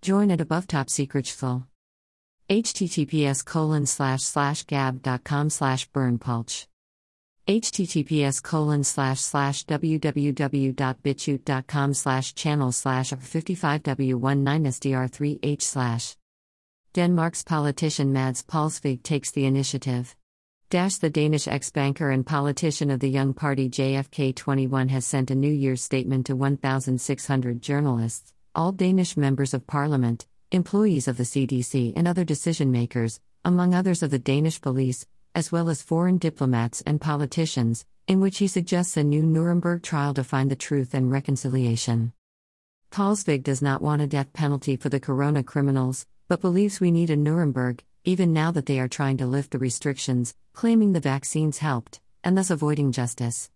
join at above top secret https colon slash slash gab.com slash berndpulch https colon slash slash www.bitchute.com slash channel slash 55w19sdr3h slash. Denmark's politician Mads Palsvig takes the initiative. Dash the Danish ex banker and politician of the Young Party JFK 21 has sent a New Year's statement to 1,600 journalists, all Danish members of parliament, employees of the CDC, and other decision makers, among others of the Danish police, as well as foreign diplomats and politicians, in which he suggests a new Nuremberg trial to find the truth and reconciliation. Palsvig does not want a death penalty for the corona criminals, but believes we need a Nuremberg, even now that they are trying to lift the restrictions, claiming the vaccines helped, and thus avoiding justice.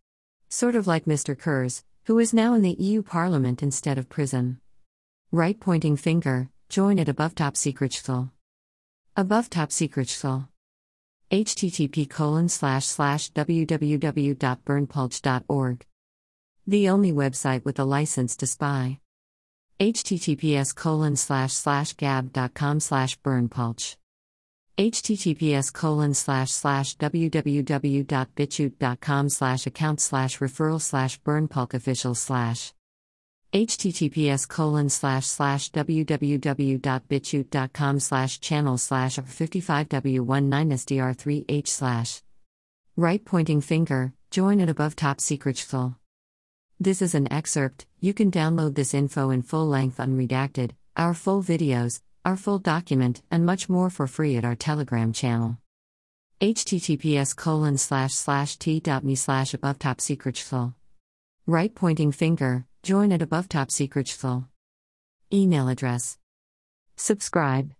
Sort of like Mr. Kurz, who is now in the EU Parliament instead of prison. Right pointing finger, join at above top secret Above top secret http colon slash slash www.berndpulch.org. The only website with a license to spy. Https colon slash slash gab.com slash berndpulch https colon slash slash www.bitchute.com slash account slash referral slash berndpulch official slash https colon slash slash www.bitchute.com slash channel slash 55w19sdr3h slash right pointing finger join at above top secret full this is an excerpt, you can download this info in full length unredacted, our full videos, our full document, and much more for free at our Telegram channel. https colon slash slash t.me slash above top secret full. Right pointing finger, join at above top secret full. Email address. Subscribe.